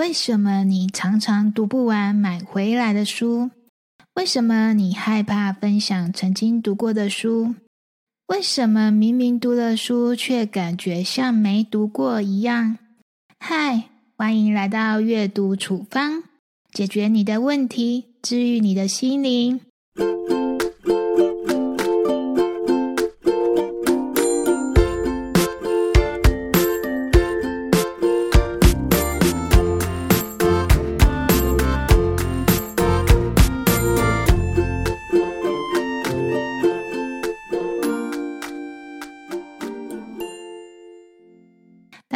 为什么你常常读不完买回来的书？为什么你害怕分享曾经读过的书？为什么明明读了书，却感觉像没读过一样？嗨，欢迎来到阅读处方，解决你的问题，治愈你的心灵。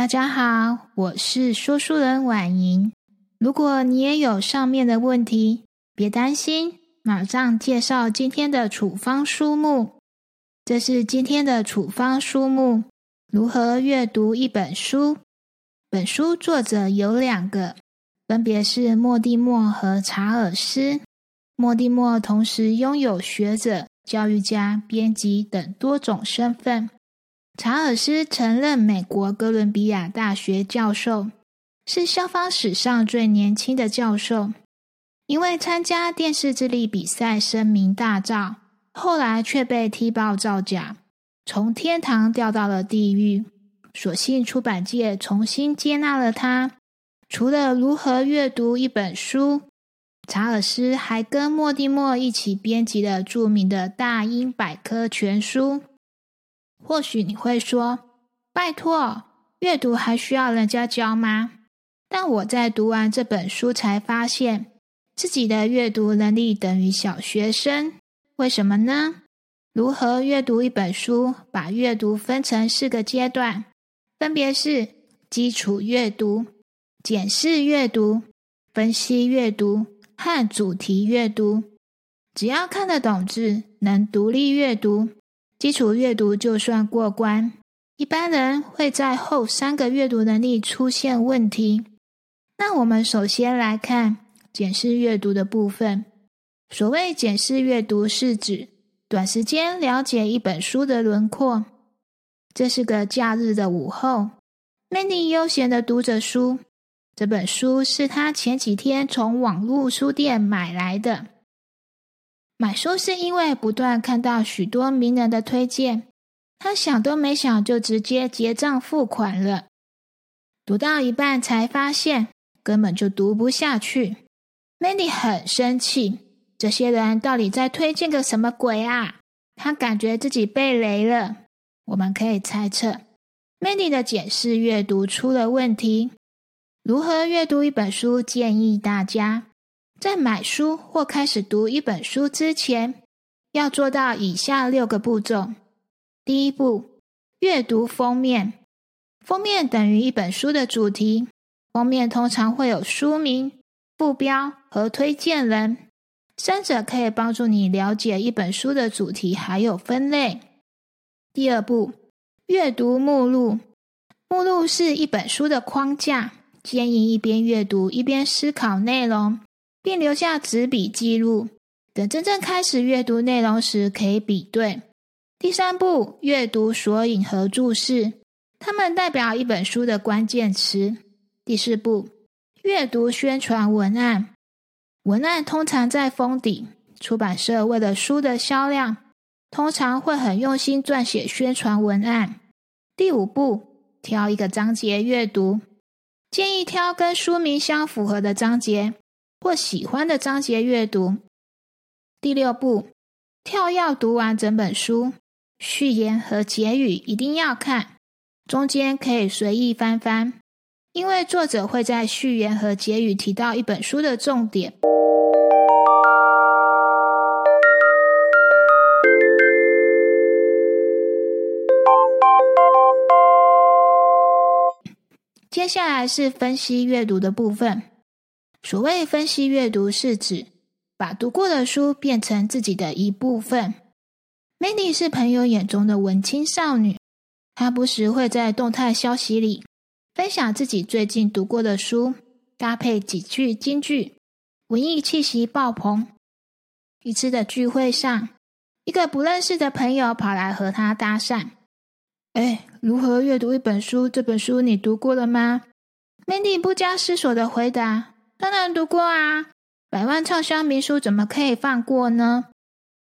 大家好，我是说书人婉莹。如果你也有上面的问题，别担心，马上介绍今天的处方书目。这是今天的处方书目：如何阅读一本书。本书作者有两个，分别是莫蒂莫和查尔斯。莫蒂莫同时拥有学者、教育家、编辑等多种身份。查尔斯曾任美国哥伦比亚大学教授，是校方史上最年轻的教授。因为参加电视智力比赛声名大噪，后来却被踢爆造假，从天堂掉到了地狱。所幸出版界重新接纳了他。除了如何阅读一本书，查尔斯还跟莫蒂莫一起编辑了著名的大英百科全书。或许你会说：“拜托，阅读还需要人家教吗？”但我在读完这本书才发现，自己的阅读能力等于小学生。为什么呢？如何阅读一本书？把阅读分成四个阶段，分别是基础阅读、检视阅读、分析阅读和主题阅读。只要看得懂字，能独立阅读。基础阅读就算过关，一般人会在后三个阅读能力出现问题。那我们首先来看检视阅读的部分。所谓检视阅读，是指短时间了解一本书的轮廓。这是个假日的午后，Many 悠闲的读着书。这本书是他前几天从网络书店买来的。买书是因为不断看到许多名人的推荐，他想都没想就直接结账付款了。读到一半才发现根本就读不下去，Mandy 很生气，这些人到底在推荐个什么鬼啊？他感觉自己被雷了。我们可以猜测，Mandy 的解释阅读出了问题。如何阅读一本书？建议大家。在买书或开始读一本书之前，要做到以下六个步骤。第一步，阅读封面。封面等于一本书的主题。封面通常会有书名、副标和推荐人，三者可以帮助你了解一本书的主题还有分类。第二步，阅读目录。目录是一本书的框架，建议一边阅读一边思考内容。并留下纸笔记录，等真正开始阅读内容时可以比对。第三步，阅读索引和注释，它们代表一本书的关键词。第四步，阅读宣传文案，文案通常在封底。出版社为了书的销量，通常会很用心撰写宣传文案。第五步，挑一个章节阅读，建议挑跟书名相符合的章节。或喜欢的章节阅读。第六步，跳要读完整本书，序言和结语一定要看，中间可以随意翻翻，因为作者会在序言和结语提到一本书的重点。接下来是分析阅读的部分。所谓分析阅读，是指把读过的书变成自己的一部分。Mandy 是朋友眼中的文青少女，她不时会在动态消息里分享自己最近读过的书，搭配几句金句，文艺气息爆棚。一次的聚会上，一个不认识的朋友跑来和她搭讪：“哎，如何阅读一本书？这本书你读过了吗？” Mandy 不加思索的回答：“当然读过啊，百万畅销名书怎么可以放过呢？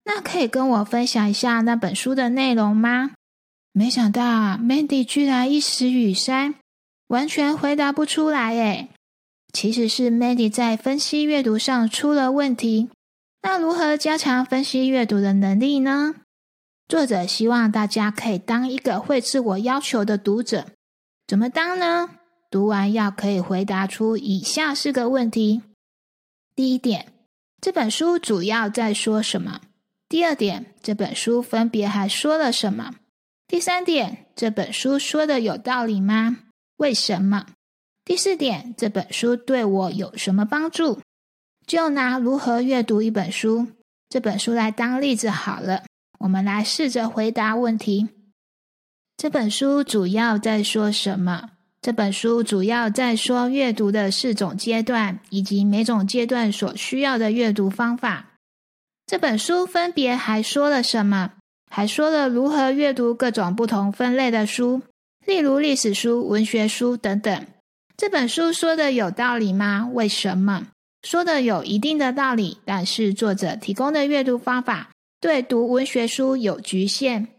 那可以跟我分享一下那本书的内容吗？”没想到 Mandy 居然一时语塞，完全回答不出来。诶其实是 Mandy 在分析阅读上出了问题。那如何加强分析阅读的能力呢？作者希望大家可以当一个会自我要求的读者。怎么当呢？读完要可以回答出以下四个问题：第一点，这本书主要在说什么？第二点，这本书分别还说了什么？第三点，这本书说的有道理吗？为什么？第四点，这本书对我有什么帮助？就拿如何阅读一本书这本书来当例子好了。我们来试着回答问题：这本书主要在说什么？这本书主要在说阅读的四种阶段，以及每种阶段所需要的阅读方法。这本书分别还说了什么？还说了如何阅读各种不同分类的书，例如历史书、文学书等等。这本书说的有道理吗？为什么？说的有一定的道理，但是作者提供的阅读方法对读文学书有局限。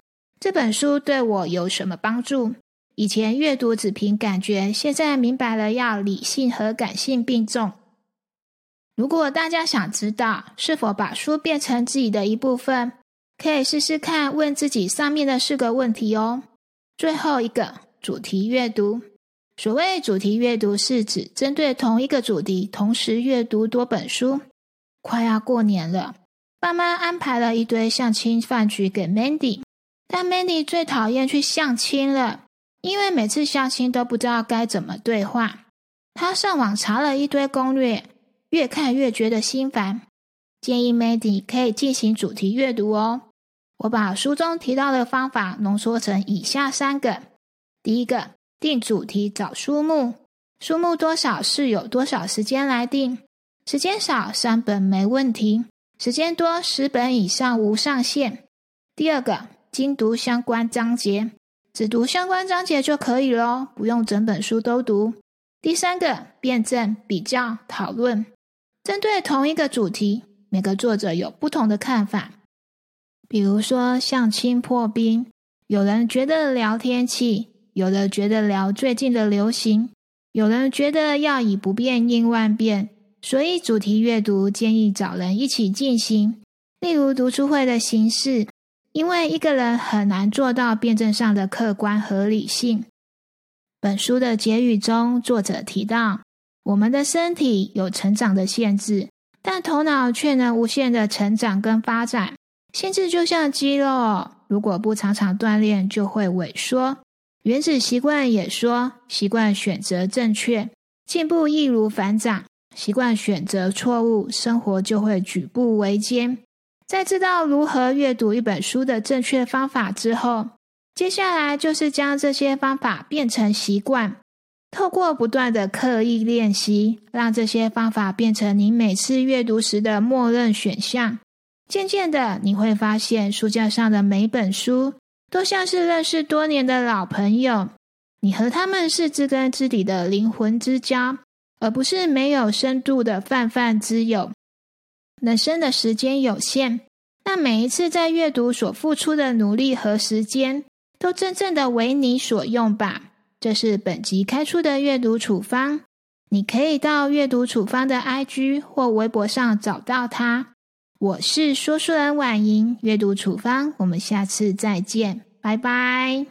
这本书对我有什么帮助？以前阅读只凭感觉，现在明白了要理性和感性并重。如果大家想知道是否把书变成自己的一部分，可以试试看问自己上面的四个问题哦。最后一个主题阅读，所谓主题阅读是指针对同一个主题同时阅读多本书。快要过年了，爸妈安排了一堆相亲饭局给 Mandy，但 Mandy 最讨厌去相亲了。因为每次相亲都不知道该怎么对话，他上网查了一堆攻略，越看越觉得心烦。建议 Mady 可以进行主题阅读哦。我把书中提到的方法浓缩成以下三个：第一个，定主题找书目，书目多少是有多少时间来定，时间少三本没问题，时间多十本以上无上限。第二个，精读相关章节。只读相关章节就可以咯，不用整本书都读。第三个，辩证、比较、讨论，针对同一个主题，每个作者有不同的看法。比如说相亲破冰，有人觉得聊天气，有人觉得聊最近的流行，有人觉得要以不变应万变。所以主题阅读建议找人一起进行，例如读书会的形式。因为一个人很难做到辩证上的客观合理性。本书的结语中，作者提到，我们的身体有成长的限制，但头脑却能无限的成长跟发展。限制就像肌肉，如果不常常锻炼，就会萎缩。原子习惯也说，习惯选择正确，进步易如反掌；习惯选择错误，生活就会举步维艰。在知道如何阅读一本书的正确方法之后，接下来就是将这些方法变成习惯，透过不断的刻意练习，让这些方法变成你每次阅读时的默认选项。渐渐的，你会发现书架上的每本书都像是认识多年的老朋友，你和他们是知根知底的灵魂之交，而不是没有深度的泛泛之友。人生的时间有限，那每一次在阅读所付出的努力和时间，都真正的为你所用吧。这是本集开出的阅读处方，你可以到阅读处方的 IG 或微博上找到它。我是说书人婉莹，阅读处方，我们下次再见，拜拜。